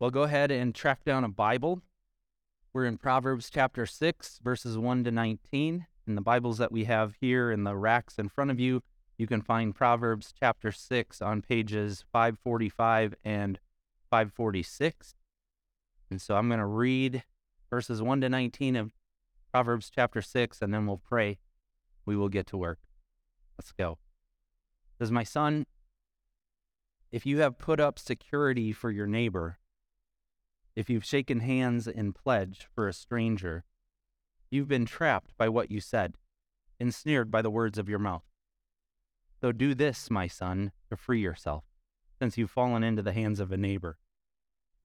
Well, go ahead and track down a Bible. We're in Proverbs chapter 6, verses 1 to 19. In the Bibles that we have here in the racks in front of you, you can find Proverbs chapter 6 on pages 545 and 546. And so I'm going to read verses 1 to 19 of Proverbs chapter 6, and then we'll pray. We will get to work. Let's go. Says, My son, if you have put up security for your neighbor, if you've shaken hands in pledge for a stranger, you've been trapped by what you said, ensnared by the words of your mouth. So do this, my son, to free yourself, since you've fallen into the hands of a neighbor.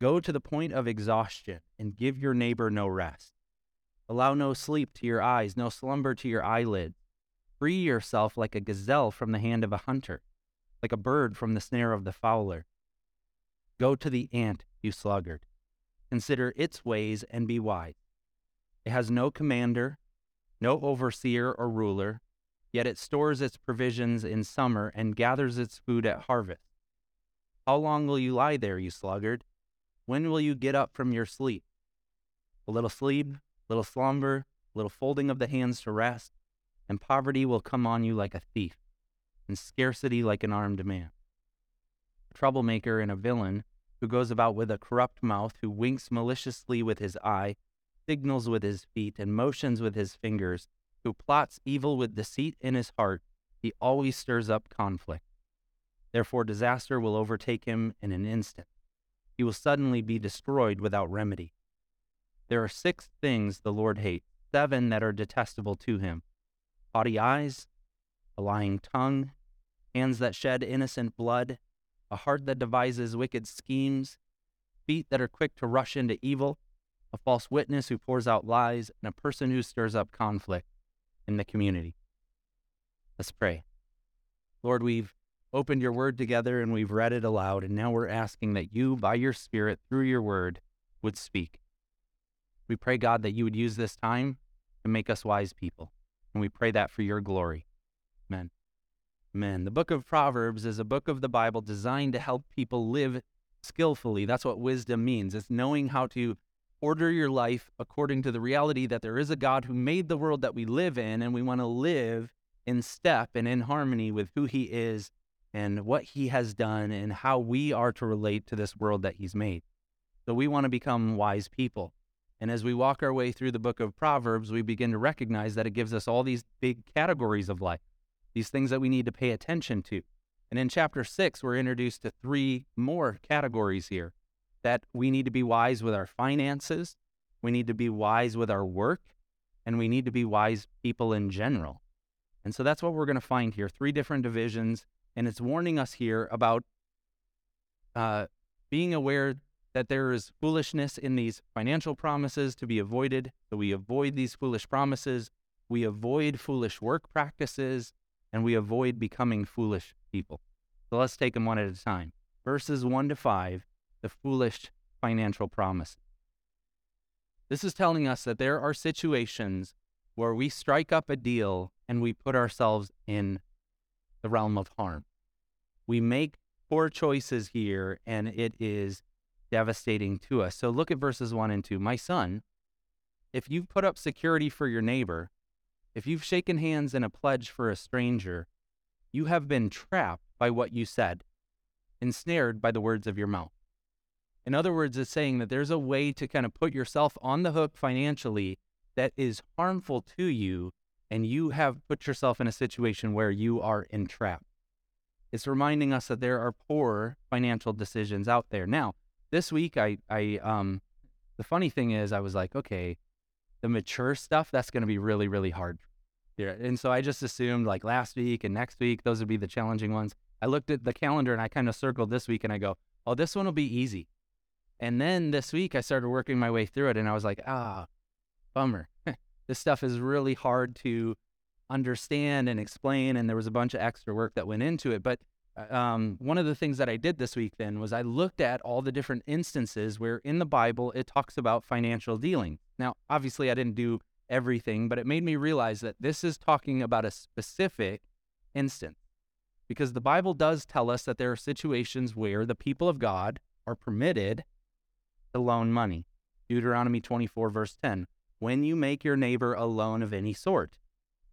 Go to the point of exhaustion and give your neighbor no rest. Allow no sleep to your eyes, no slumber to your eyelids. Free yourself like a gazelle from the hand of a hunter, like a bird from the snare of the fowler. Go to the ant, you sluggard. Consider its ways and be wise. It has no commander, no overseer or ruler, yet it stores its provisions in summer and gathers its food at harvest. How long will you lie there, you sluggard? When will you get up from your sleep? A little sleep, a little slumber, a little folding of the hands to rest, and poverty will come on you like a thief, and scarcity like an armed man. A troublemaker and a villain who goes about with a corrupt mouth, who winks maliciously with his eye, signals with his feet, and motions with his fingers, who plots evil with deceit in his heart, he always stirs up conflict. Therefore, disaster will overtake him in an instant. He will suddenly be destroyed without remedy. There are six things the Lord hates, seven that are detestable to him haughty eyes, a lying tongue, hands that shed innocent blood, a heart that devises wicked schemes, feet that are quick to rush into evil, a false witness who pours out lies, and a person who stirs up conflict in the community. Let's pray. Lord, we've opened your word together and we've read it aloud, and now we're asking that you, by your Spirit, through your word, would speak. We pray, God, that you would use this time to make us wise people. And we pray that for your glory. Amen. Amen. The book of Proverbs is a book of the Bible designed to help people live skillfully. That's what wisdom means. It's knowing how to order your life according to the reality that there is a God who made the world that we live in, and we want to live in step and in harmony with who He is and what He has done and how we are to relate to this world that He's made. So we want to become wise people. And as we walk our way through the book of Proverbs, we begin to recognize that it gives us all these big categories of life these things that we need to pay attention to. And in chapter six, we're introduced to three more categories here that we need to be wise with our finances, we need to be wise with our work, and we need to be wise people in general. And so that's what we're going to find here three different divisions. And it's warning us here about uh, being aware that there is foolishness in these financial promises to be avoided. So we avoid these foolish promises. We avoid foolish work practices and we avoid becoming foolish people. So let's take them one at a time. Verses 1 to 5, the foolish financial promise. This is telling us that there are situations where we strike up a deal and we put ourselves in the realm of harm. We make poor choices here and it is devastating to us. So look at verses 1 and 2. My son, if you've put up security for your neighbor, if you've shaken hands in a pledge for a stranger, you have been trapped by what you said, ensnared by the words of your mouth. In other words, it's saying that there's a way to kind of put yourself on the hook financially that is harmful to you, and you have put yourself in a situation where you are entrapped. It's reminding us that there are poor financial decisions out there. Now, this week, I, I, um, the funny thing is, I was like, okay, the mature stuff, that's going to be really, really hard. And so I just assumed like last week and next week, those would be the challenging ones. I looked at the calendar and I kind of circled this week and I go, oh, this one will be easy. And then this week I started working my way through it and I was like, ah, bummer. this stuff is really hard to understand and explain. And there was a bunch of extra work that went into it. But uh, um, one of the things that I did this week then was I looked at all the different instances where in the Bible it talks about financial dealing. Now, obviously, I didn't do everything, but it made me realize that this is talking about a specific instance. Because the Bible does tell us that there are situations where the people of God are permitted to loan money. Deuteronomy 24, verse 10. When you make your neighbor a loan of any sort,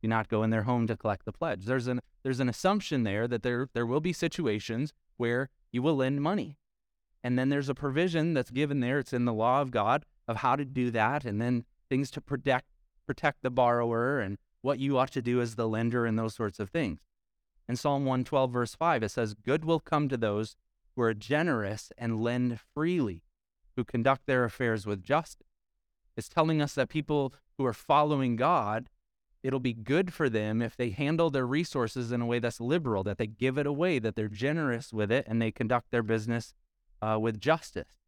do not go in their home to collect the pledge. There's an, there's an assumption there that there, there will be situations where you will lend money. And then there's a provision that's given there, it's in the law of God of how to do that, and then things to protect, protect the borrower and what you ought to do as the lender and those sorts of things. In Psalm 112, verse 5, it says, Good will come to those who are generous and lend freely, who conduct their affairs with justice. It's telling us that people who are following God, it'll be good for them if they handle their resources in a way that's liberal, that they give it away, that they're generous with it, and they conduct their business uh, with justice.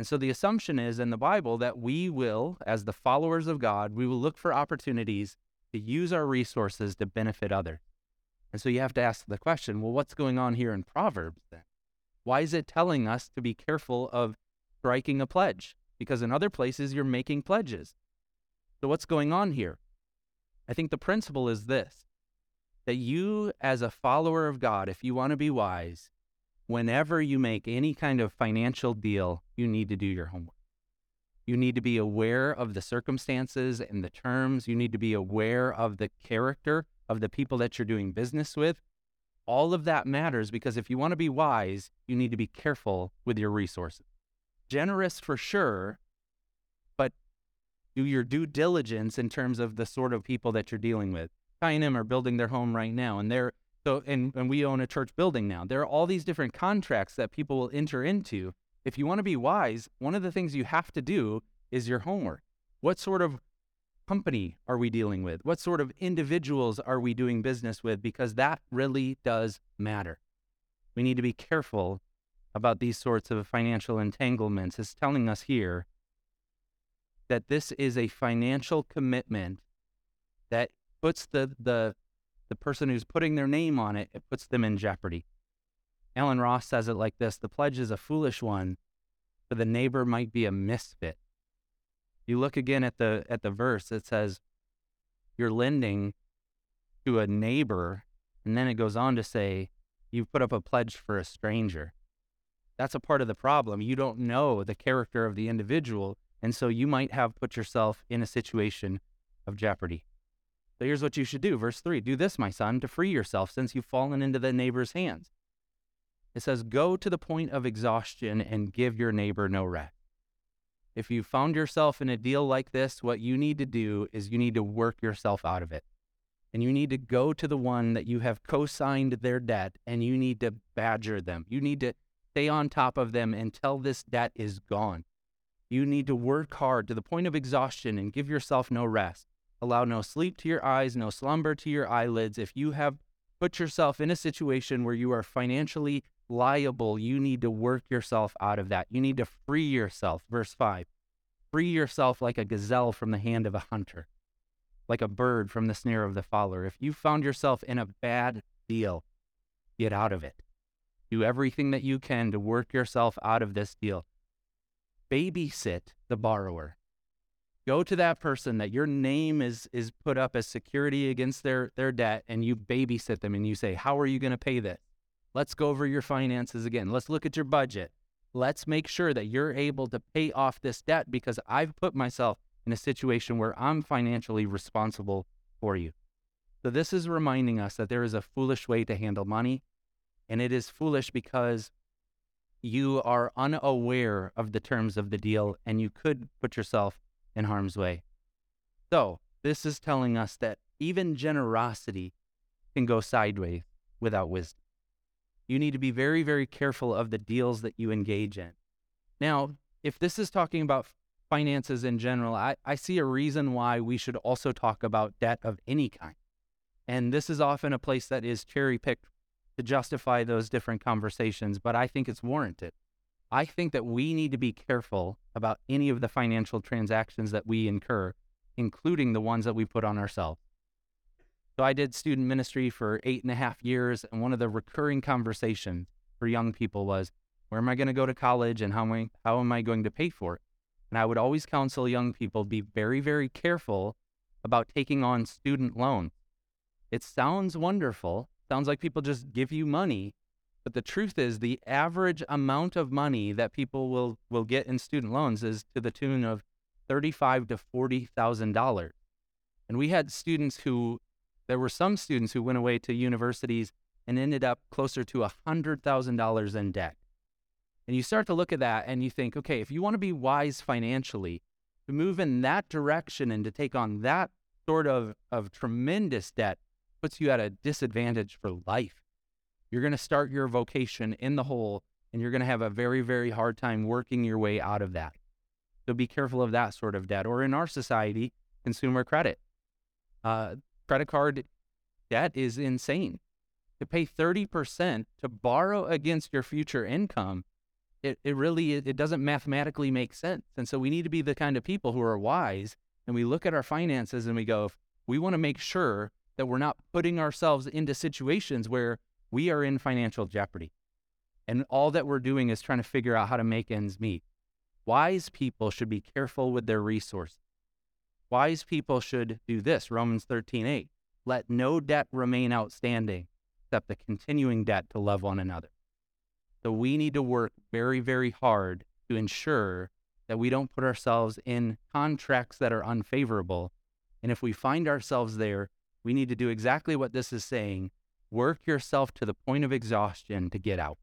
And so the assumption is in the Bible that we will, as the followers of God, we will look for opportunities to use our resources to benefit others. And so you have to ask the question well, what's going on here in Proverbs then? Why is it telling us to be careful of striking a pledge? Because in other places, you're making pledges. So what's going on here? I think the principle is this that you, as a follower of God, if you want to be wise, whenever you make any kind of financial deal, you need to do your homework. You need to be aware of the circumstances and the terms. You need to be aware of the character of the people that you're doing business with. All of that matters because if you want to be wise, you need to be careful with your resources. Generous for sure, but do your due diligence in terms of the sort of people that you're dealing with. Ty and M are building their home right now, and they're so and, and we own a church building now. There are all these different contracts that people will enter into. If you want to be wise, one of the things you have to do is your homework. What sort of company are we dealing with? What sort of individuals are we doing business with? Because that really does matter. We need to be careful about these sorts of financial entanglements. It's telling us here that this is a financial commitment that puts the, the, the person who's putting their name on it, it puts them in jeopardy. Allen Ross says it like this The pledge is a foolish one, for the neighbor might be a misfit. You look again at the at the verse, it says you're lending to a neighbor, and then it goes on to say you've put up a pledge for a stranger. That's a part of the problem. You don't know the character of the individual, and so you might have put yourself in a situation of jeopardy. So here's what you should do. Verse 3 Do this, my son, to free yourself, since you've fallen into the neighbor's hands. It says, Go to the point of exhaustion and give your neighbor no rest. If you found yourself in a deal like this, what you need to do is you need to work yourself out of it. And you need to go to the one that you have co signed their debt and you need to badger them. You need to stay on top of them until this debt is gone. You need to work hard to the point of exhaustion and give yourself no rest. Allow no sleep to your eyes, no slumber to your eyelids. If you have put yourself in a situation where you are financially liable, you need to work yourself out of that. You need to free yourself. Verse 5 Free yourself like a gazelle from the hand of a hunter, like a bird from the snare of the fowler. If you found yourself in a bad deal, get out of it. Do everything that you can to work yourself out of this deal. Babysit the borrower. Go to that person that your name is is put up as security against their their debt and you babysit them and you say, "How are you going to pay this?" Let's go over your finances again. Let's look at your budget. Let's make sure that you're able to pay off this debt because I've put myself in a situation where I'm financially responsible for you. So, this is reminding us that there is a foolish way to handle money, and it is foolish because you are unaware of the terms of the deal and you could put yourself in harm's way. So, this is telling us that even generosity can go sideways without wisdom you need to be very, very careful of the deals that you engage in. Now, if this is talking about finances in general, I, I see a reason why we should also talk about debt of any kind. And this is often a place that is cherry picked to justify those different conversations, but I think it's warranted. I think that we need to be careful about any of the financial transactions that we incur, including the ones that we put on ourselves. So I did student ministry for eight and a half years, and one of the recurring conversations for young people was, where am I going to go to college and how am I, how am I going to pay for it? And I would always counsel young people be very, very careful about taking on student loans. It sounds wonderful. Sounds like people just give you money, but the truth is, the average amount of money that people will, will get in student loans is to the tune of thirty-five to forty thousand dollars. And we had students who, there were some students who went away to universities and ended up closer to hundred thousand dollars in debt. And you start to look at that and you think, okay, if you want to be wise financially, to move in that direction and to take on that sort of, of tremendous debt puts you at a disadvantage for life. You're going to start your vocation in the hole and you're going to have a very, very hard time working your way out of that. So be careful of that sort of debt. Or in our society, consumer credit. Uh, credit card debt is insane. To pay 30% to borrow against your future income, it, it really it doesn't mathematically make sense. And so we need to be the kind of people who are wise and we look at our finances and we go, we want to make sure that we're not putting ourselves into situations where we are in financial jeopardy. And all that we're doing is trying to figure out how to make ends meet. Wise people should be careful with their resources. Wise people should do this Romans 13 8. Let no debt remain outstanding except the continuing debt to love one another. So we need to work very, very hard to ensure that we don't put ourselves in contracts that are unfavorable. And if we find ourselves there, we need to do exactly what this is saying work yourself to the point of exhaustion to get out.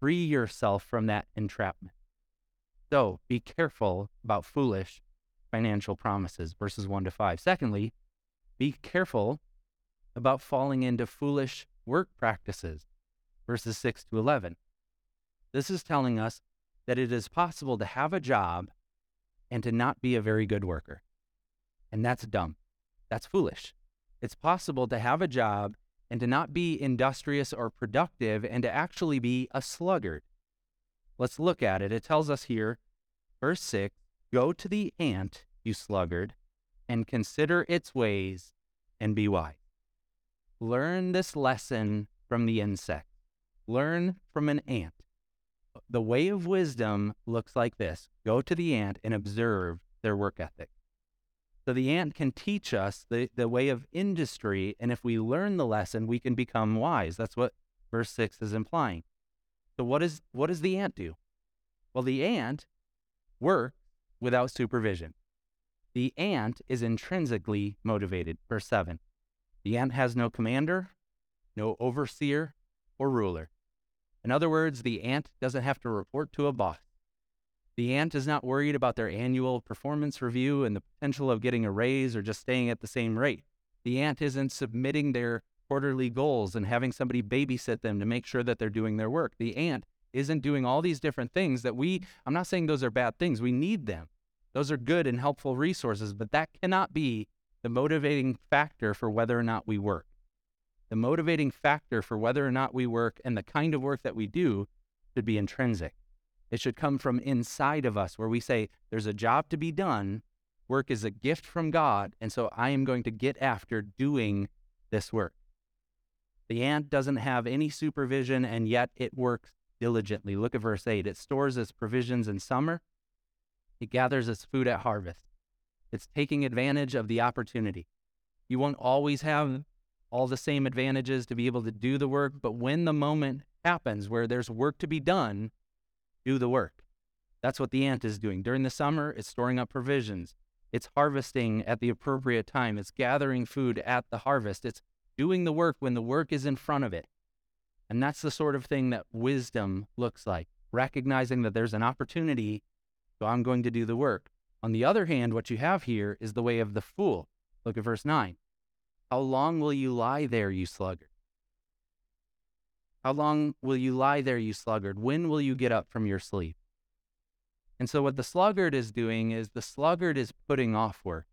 Free yourself from that entrapment. So be careful about foolish financial promises, verses 1 to 5. Secondly, be careful about falling into foolish work practices, verses 6 to 11. This is telling us that it is possible to have a job and to not be a very good worker. And that's dumb. That's foolish. It's possible to have a job and to not be industrious or productive and to actually be a sluggard. Let's look at it. It tells us here, verse 6 Go to the ant, you sluggard, and consider its ways and be wise. Learn this lesson from the insect. Learn from an ant. The way of wisdom looks like this go to the ant and observe their work ethic. So the ant can teach us the, the way of industry, and if we learn the lesson, we can become wise. That's what verse 6 is implying. So what, is, what does the ant do? Well, the ant works without supervision. The ant is intrinsically motivated. Verse 7. The ant has no commander, no overseer, or ruler. In other words, the ant doesn't have to report to a boss. The ant is not worried about their annual performance review and the potential of getting a raise or just staying at the same rate. The ant isn't submitting their quarterly goals and having somebody babysit them to make sure that they're doing their work. The ant isn't doing all these different things that we, I'm not saying those are bad things, we need them. Those are good and helpful resources, but that cannot be the motivating factor for whether or not we work the motivating factor for whether or not we work and the kind of work that we do should be intrinsic. It should come from inside of us, where we say, There's a job to be done. Work is a gift from God. And so I am going to get after doing this work. The ant doesn't have any supervision, and yet it works diligently. Look at verse 8. It stores its provisions in summer, it gathers its food at harvest. It's taking advantage of the opportunity. You won't always have all the same advantages to be able to do the work. But when the moment happens where there's work to be done, do the work. That's what the ant is doing. During the summer, it's storing up provisions. It's harvesting at the appropriate time. It's gathering food at the harvest. It's doing the work when the work is in front of it. And that's the sort of thing that wisdom looks like, recognizing that there's an opportunity, so I'm going to do the work. On the other hand, what you have here is the way of the fool. Look at verse 9. How long will you lie there, you sluggard? How long will you lie there, you sluggard? When will you get up from your sleep? And so, what the sluggard is doing is the sluggard is putting off work.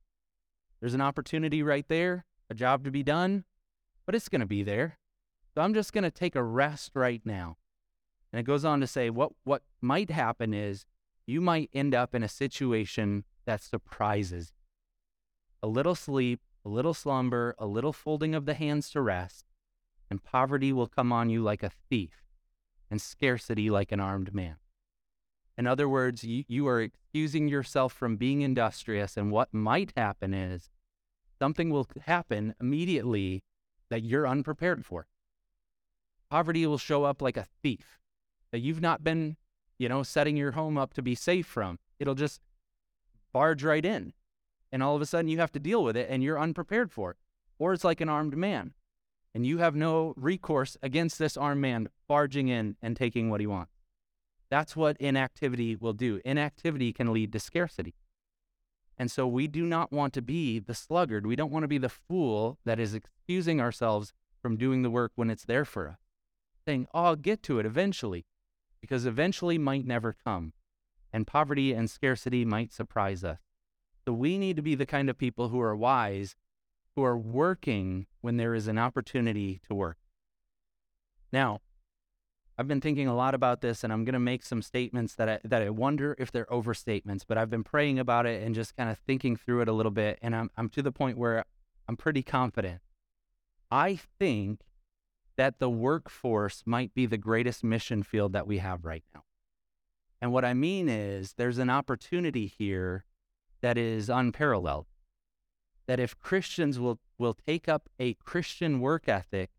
There's an opportunity right there, a job to be done, but it's going to be there. So, I'm just going to take a rest right now. And it goes on to say, what, what might happen is you might end up in a situation that surprises. you. A little sleep, a little slumber, a little folding of the hands to rest, and poverty will come on you like a thief, and scarcity like an armed man. In other words, you, you are excusing yourself from being industrious, and what might happen is something will happen immediately that you're unprepared for. Poverty will show up like a thief that you've not been, you know, setting your home up to be safe from. It'll just barge right in. And all of a sudden you have to deal with it and you're unprepared for it. Or it's like an armed man and you have no recourse against this armed man barging in and taking what he wants. That's what inactivity will do. Inactivity can lead to scarcity. And so we do not want to be the sluggard. We don't want to be the fool that is excusing ourselves from doing the work when it's there for us, saying, oh, I'll get to it eventually, because eventually might never come. And poverty and scarcity might surprise us. So we need to be the kind of people who are wise, who are working when there is an opportunity to work. Now, I've been thinking a lot about this, and I'm going to make some statements that I, that I wonder if they're overstatements. But I've been praying about it and just kind of thinking through it a little bit, and I'm I'm to the point where I'm pretty confident. I think that the workforce might be the greatest mission field that we have right now. And what I mean is, there's an opportunity here that is unparalleled. That if Christians will will take up a Christian work ethic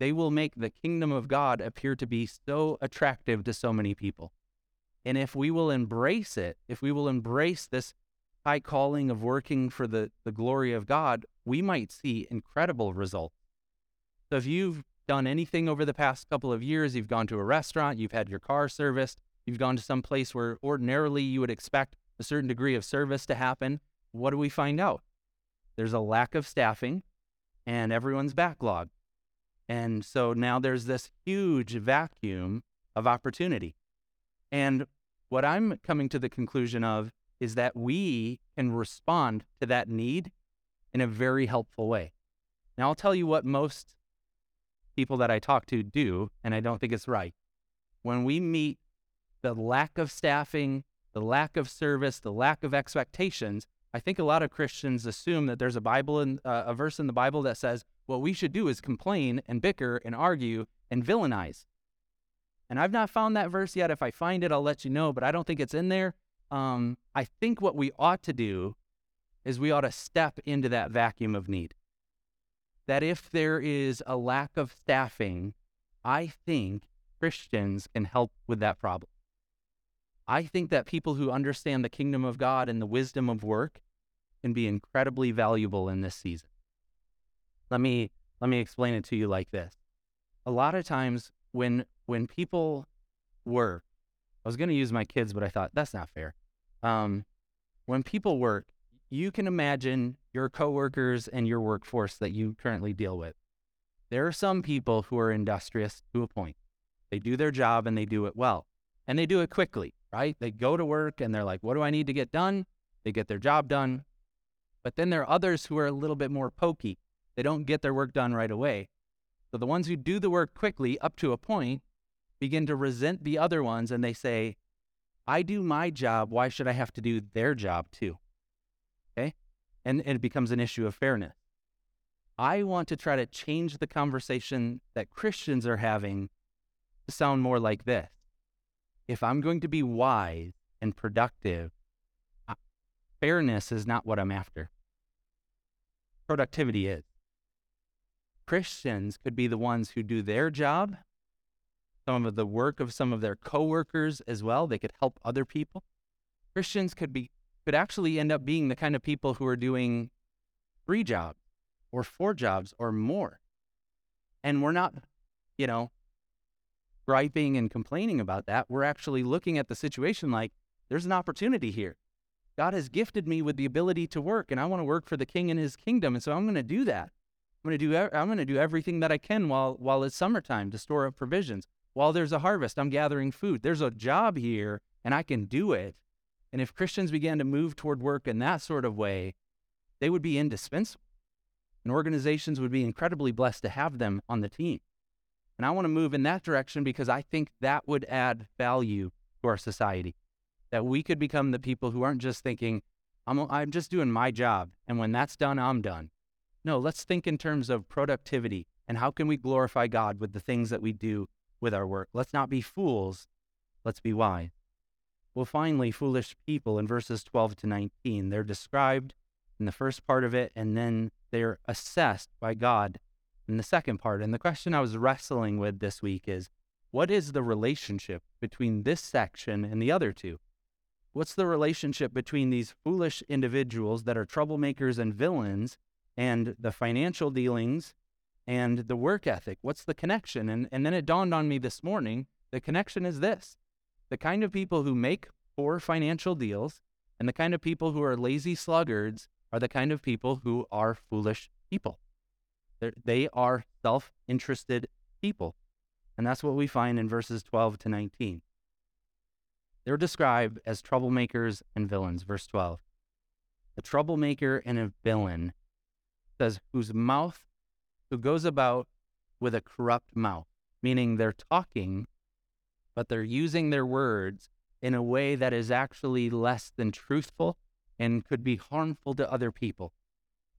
they will make the kingdom of God appear to be so attractive to so many people. And if we will embrace it, if we will embrace this high calling of working for the, the glory of God, we might see incredible results. So if you've done anything over the past couple of years, you've gone to a restaurant, you've had your car serviced, you've gone to some place where ordinarily you would expect a certain degree of service to happen, what do we find out? There's a lack of staffing and everyone's backlogged. And so now there's this huge vacuum of opportunity. And what I'm coming to the conclusion of is that we can respond to that need in a very helpful way. Now, I'll tell you what most people that I talk to do, and I don't think it's right. When we meet the lack of staffing, the lack of service, the lack of expectations, I think a lot of Christians assume that there's a Bible in, uh, a verse in the Bible that says what we should do is complain and bicker and argue and villainize. And I've not found that verse yet. If I find it, I'll let you know, but I don't think it's in there. Um, I think what we ought to do is we ought to step into that vacuum of need. That if there is a lack of staffing, I think Christians can help with that problem. I think that people who understand the kingdom of God and the wisdom of work can be incredibly valuable in this season. Let me let me explain it to you like this. A lot of times when when people work, I was going to use my kids, but I thought that's not fair. Um, when people work, you can imagine your coworkers and your workforce that you currently deal with. There are some people who are industrious to a point. They do their job and they do it well, and they do it quickly, right? They go to work and they're like, "What do I need to get done?" They get their job done. But then there are others who are a little bit more pokey they don't get their work done right away. So the ones who do the work quickly up to a point begin to resent the other ones and they say, I do my job. Why should I have to do their job too? Okay. And, and it becomes an issue of fairness. I want to try to change the conversation that Christians are having to sound more like this. If I'm going to be wise and productive, fairness is not what I'm after. Productivity is. Christians could be the ones who do their job, some of the work of some of their coworkers as well. They could help other people. Christians could be could actually end up being the kind of people who are doing three jobs or four jobs or more. And we're not, you know, griping and complaining about that. We're actually looking at the situation like there's an opportunity here. God has gifted me with the ability to work and I want to work for the king and his kingdom. And so I'm going to do that. I'm going to do I'm going to do everything that I can while while it's summertime to store up provisions. While there's a harvest, I'm gathering food. There's a job here and I can do it. And if Christians began to move toward work in that sort of way, they would be indispensable. And organizations would be incredibly blessed to have them on the team. And I want to move in that direction because I think that would add value to our society. That we could become the people who aren't just thinking, I'm, I'm just doing my job. And when that's done, I'm done. No, let's think in terms of productivity and how can we glorify God with the things that we do with our work. Let's not be fools, let's be wise. Well, finally, foolish people in verses 12 to 19, they're described in the first part of it, and then they're assessed by God in the second part. And the question I was wrestling with this week is what is the relationship between this section and the other two? What's the relationship between these foolish individuals that are troublemakers and villains and the financial dealings and the work ethic? What's the connection? And, and then it dawned on me this morning the connection is this the kind of people who make poor financial deals and the kind of people who are lazy sluggards are the kind of people who are foolish people. They're, they are self interested people. And that's what we find in verses 12 to 19. They're described as troublemakers and villains. Verse 12. A troublemaker and a villain says, whose mouth, who goes about with a corrupt mouth, meaning they're talking, but they're using their words in a way that is actually less than truthful and could be harmful to other people.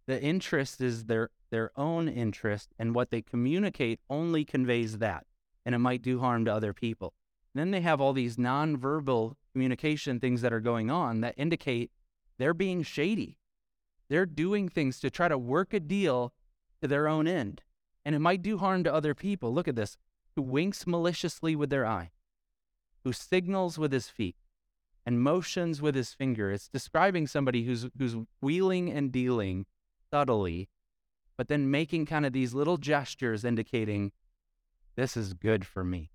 The interest is their, their own interest, and what they communicate only conveys that, and it might do harm to other people. Then they have all these nonverbal communication things that are going on that indicate they're being shady. They're doing things to try to work a deal to their own end, and it might do harm to other people. Look at this who winks maliciously with their eye, who signals with his feet, and motions with his finger. It's describing somebody who's who's wheeling and dealing subtly, but then making kind of these little gestures indicating this is good for me.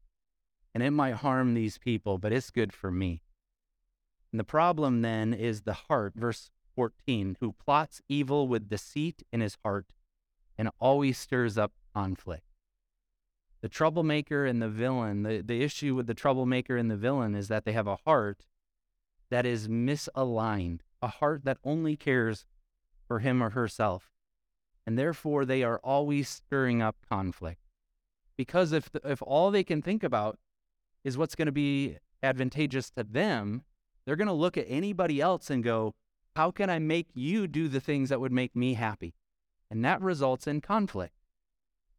And it might harm these people, but it's good for me. And the problem then is the heart, verse 14, who plots evil with deceit in his heart and always stirs up conflict. The troublemaker and the villain, the, the issue with the troublemaker and the villain is that they have a heart that is misaligned, a heart that only cares for him or herself. And therefore, they are always stirring up conflict. Because if, the, if all they can think about is what's going to be advantageous to them, they're going to look at anybody else and go, How can I make you do the things that would make me happy? And that results in conflict.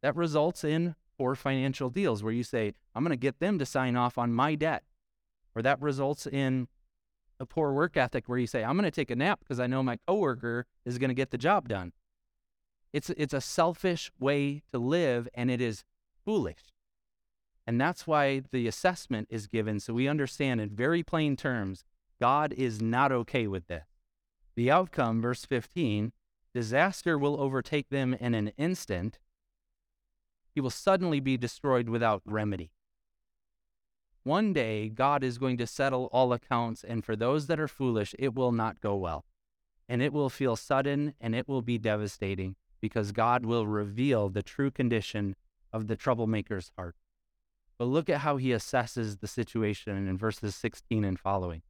That results in poor financial deals where you say, I'm going to get them to sign off on my debt. Or that results in a poor work ethic where you say, I'm going to take a nap because I know my coworker is going to get the job done. It's, it's a selfish way to live and it is foolish. And that's why the assessment is given so we understand in very plain terms God is not okay with this. The outcome, verse 15 disaster will overtake them in an instant. He will suddenly be destroyed without remedy. One day, God is going to settle all accounts, and for those that are foolish, it will not go well. And it will feel sudden and it will be devastating because God will reveal the true condition of the troublemaker's heart. But look at how he assesses the situation in verses 16 and following.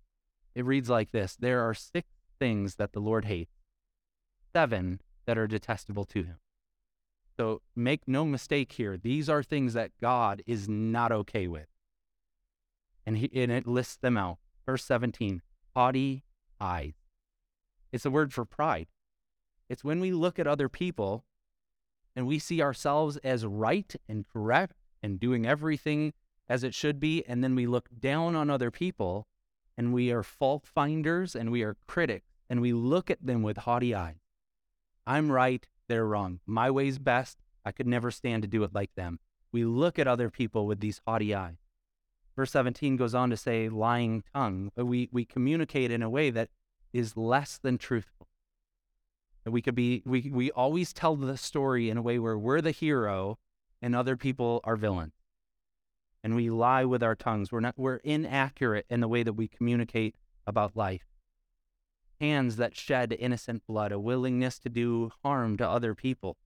It reads like this There are six things that the Lord hates, seven that are detestable to him. So make no mistake here, these are things that God is not okay with and, he, and it lists them out. Verse 17, haughty eyes. It's a word for pride. It's when we look at other people and we see ourselves as right and correct and doing everything as it should be, and then we look down on other people and we are fault finders and we are critics and we look at them with haughty eyes. I'm right, they're wrong. My way's best. I could never stand to do it like them. We look at other people with these haughty eyes. Verse 17 goes on to say, lying tongue. We, we communicate in a way that is less than truthful. That we could be, we, we always tell the story in a way where we're the hero and other people are villains. And we lie with our tongues. We're not, we're inaccurate in the way that we communicate about life. Hands that shed innocent blood, a willingness to do harm to other people.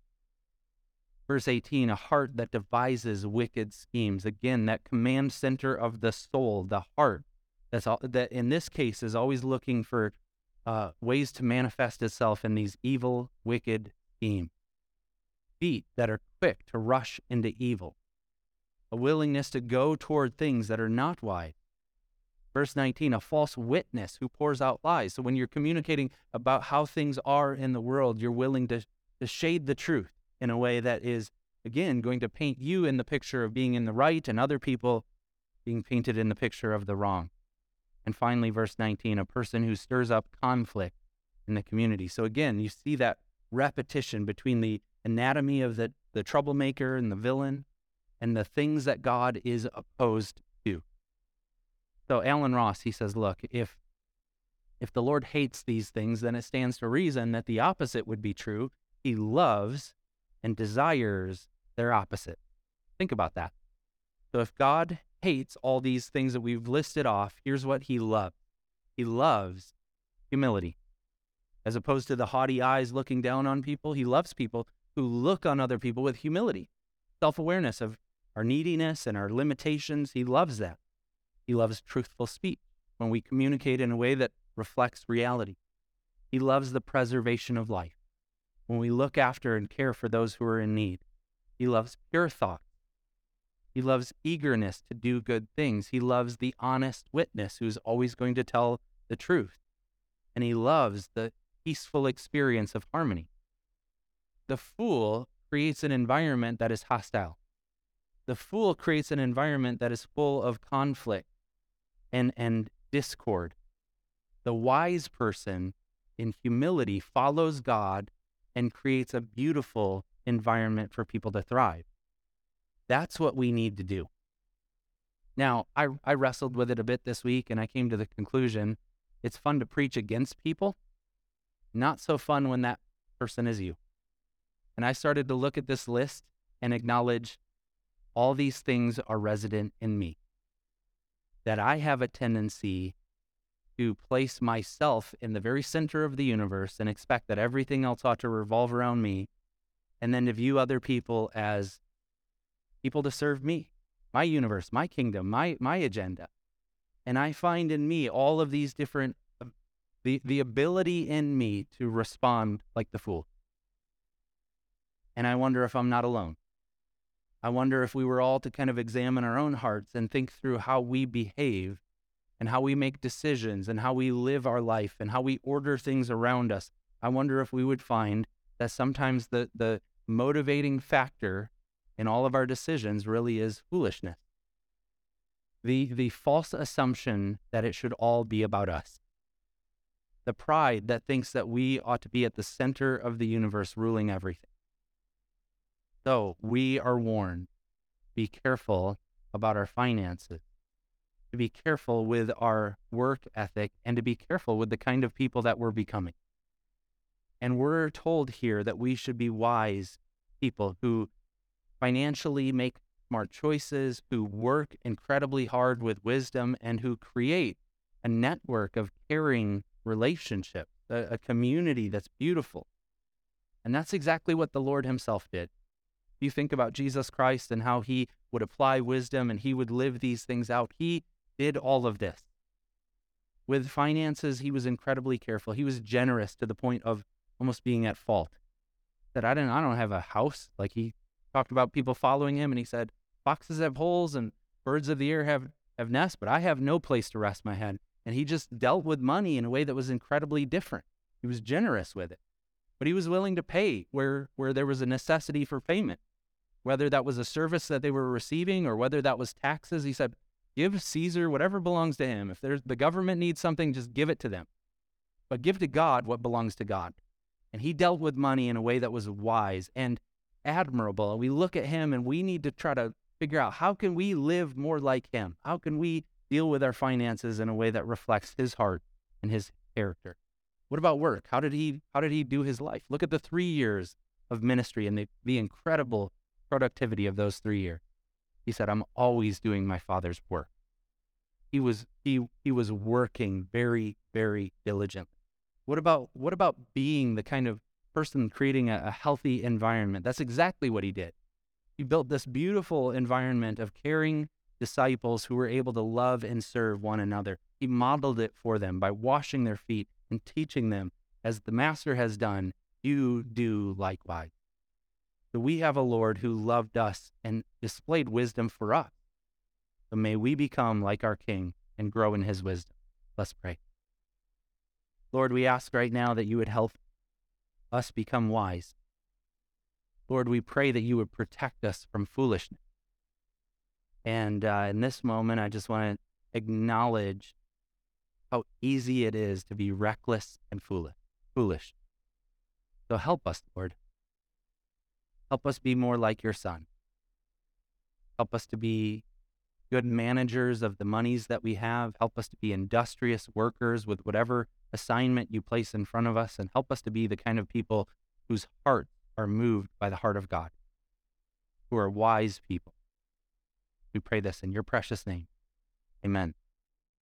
Verse 18, a heart that devises wicked schemes. Again, that command center of the soul, the heart, that's all, that in this case is always looking for uh, ways to manifest itself in these evil, wicked schemes. Feet that are quick to rush into evil. A willingness to go toward things that are not wise. Verse 19, a false witness who pours out lies. So when you're communicating about how things are in the world, you're willing to, to shade the truth in a way that is, again, going to paint you in the picture of being in the right and other people being painted in the picture of the wrong. And finally, verse 19, a person who stirs up conflict in the community. So again, you see that repetition between the, anatomy of the, the troublemaker and the villain and the things that God is opposed to. So Allen Ross, he says, look, if if the Lord hates these things, then it stands to reason that the opposite would be true. He loves and desires their opposite. Think about that. So if God hates all these things that we've listed off, here's what he loves. He loves humility. As opposed to the haughty eyes looking down on people, he loves people who look on other people with humility, self awareness of our neediness and our limitations. He loves that. He loves truthful speech when we communicate in a way that reflects reality. He loves the preservation of life when we look after and care for those who are in need. He loves pure thought. He loves eagerness to do good things. He loves the honest witness who's always going to tell the truth. And he loves the peaceful experience of harmony. The fool creates an environment that is hostile. The fool creates an environment that is full of conflict and, and discord. The wise person in humility follows God and creates a beautiful environment for people to thrive. That's what we need to do. Now, I, I wrestled with it a bit this week and I came to the conclusion it's fun to preach against people, not so fun when that person is you. And I started to look at this list and acknowledge all these things are resident in me. That I have a tendency to place myself in the very center of the universe and expect that everything else ought to revolve around me, and then to view other people as people to serve me, my universe, my kingdom, my, my agenda. And I find in me all of these different, the, the ability in me to respond like the fool. And I wonder if I'm not alone. I wonder if we were all to kind of examine our own hearts and think through how we behave and how we make decisions and how we live our life and how we order things around us. I wonder if we would find that sometimes the, the motivating factor in all of our decisions really is foolishness. The, the false assumption that it should all be about us. The pride that thinks that we ought to be at the center of the universe ruling everything. So we are warned be careful about our finances, to be careful with our work ethic, and to be careful with the kind of people that we're becoming. And we're told here that we should be wise people who financially make smart choices, who work incredibly hard with wisdom, and who create a network of caring relationships, a, a community that's beautiful. And that's exactly what the Lord Himself did you think about Jesus Christ and how he would apply wisdom and he would live these things out, he did all of this. With finances, he was incredibly careful. He was generous to the point of almost being at fault. That I didn't I don't have a house. Like he talked about people following him and he said, Foxes have holes and birds of the air have, have nests, but I have no place to rest my head. And he just dealt with money in a way that was incredibly different. He was generous with it. But he was willing to pay where where there was a necessity for payment whether that was a service that they were receiving or whether that was taxes. He said, give Caesar whatever belongs to him. If there's, the government needs something, just give it to them. But give to God what belongs to God. And he dealt with money in a way that was wise and admirable. And we look at him and we need to try to figure out how can we live more like him? How can we deal with our finances in a way that reflects his heart and his character? What about work? How did he how did he do his life? Look at the 3 years of ministry and the, the incredible productivity of those three years. He said, I'm always doing my father's work. He was he he was working very, very diligently. What about what about being the kind of person creating a, a healthy environment? That's exactly what he did. He built this beautiful environment of caring disciples who were able to love and serve one another. He modeled it for them by washing their feet and teaching them, as the Master has done, you do likewise. So we have a Lord who loved us and displayed wisdom for us. So may we become like our King and grow in his wisdom. Let's pray. Lord, we ask right now that you would help us become wise. Lord, we pray that you would protect us from foolishness. And uh, in this moment, I just want to acknowledge how easy it is to be reckless and foolish. Foolish. So help us, Lord. Help us be more like your Son. Help us to be good managers of the monies that we have. Help us to be industrious workers with whatever assignment you place in front of us, and help us to be the kind of people whose hearts are moved by the heart of God, who are wise people. We pray this in your precious name. Amen.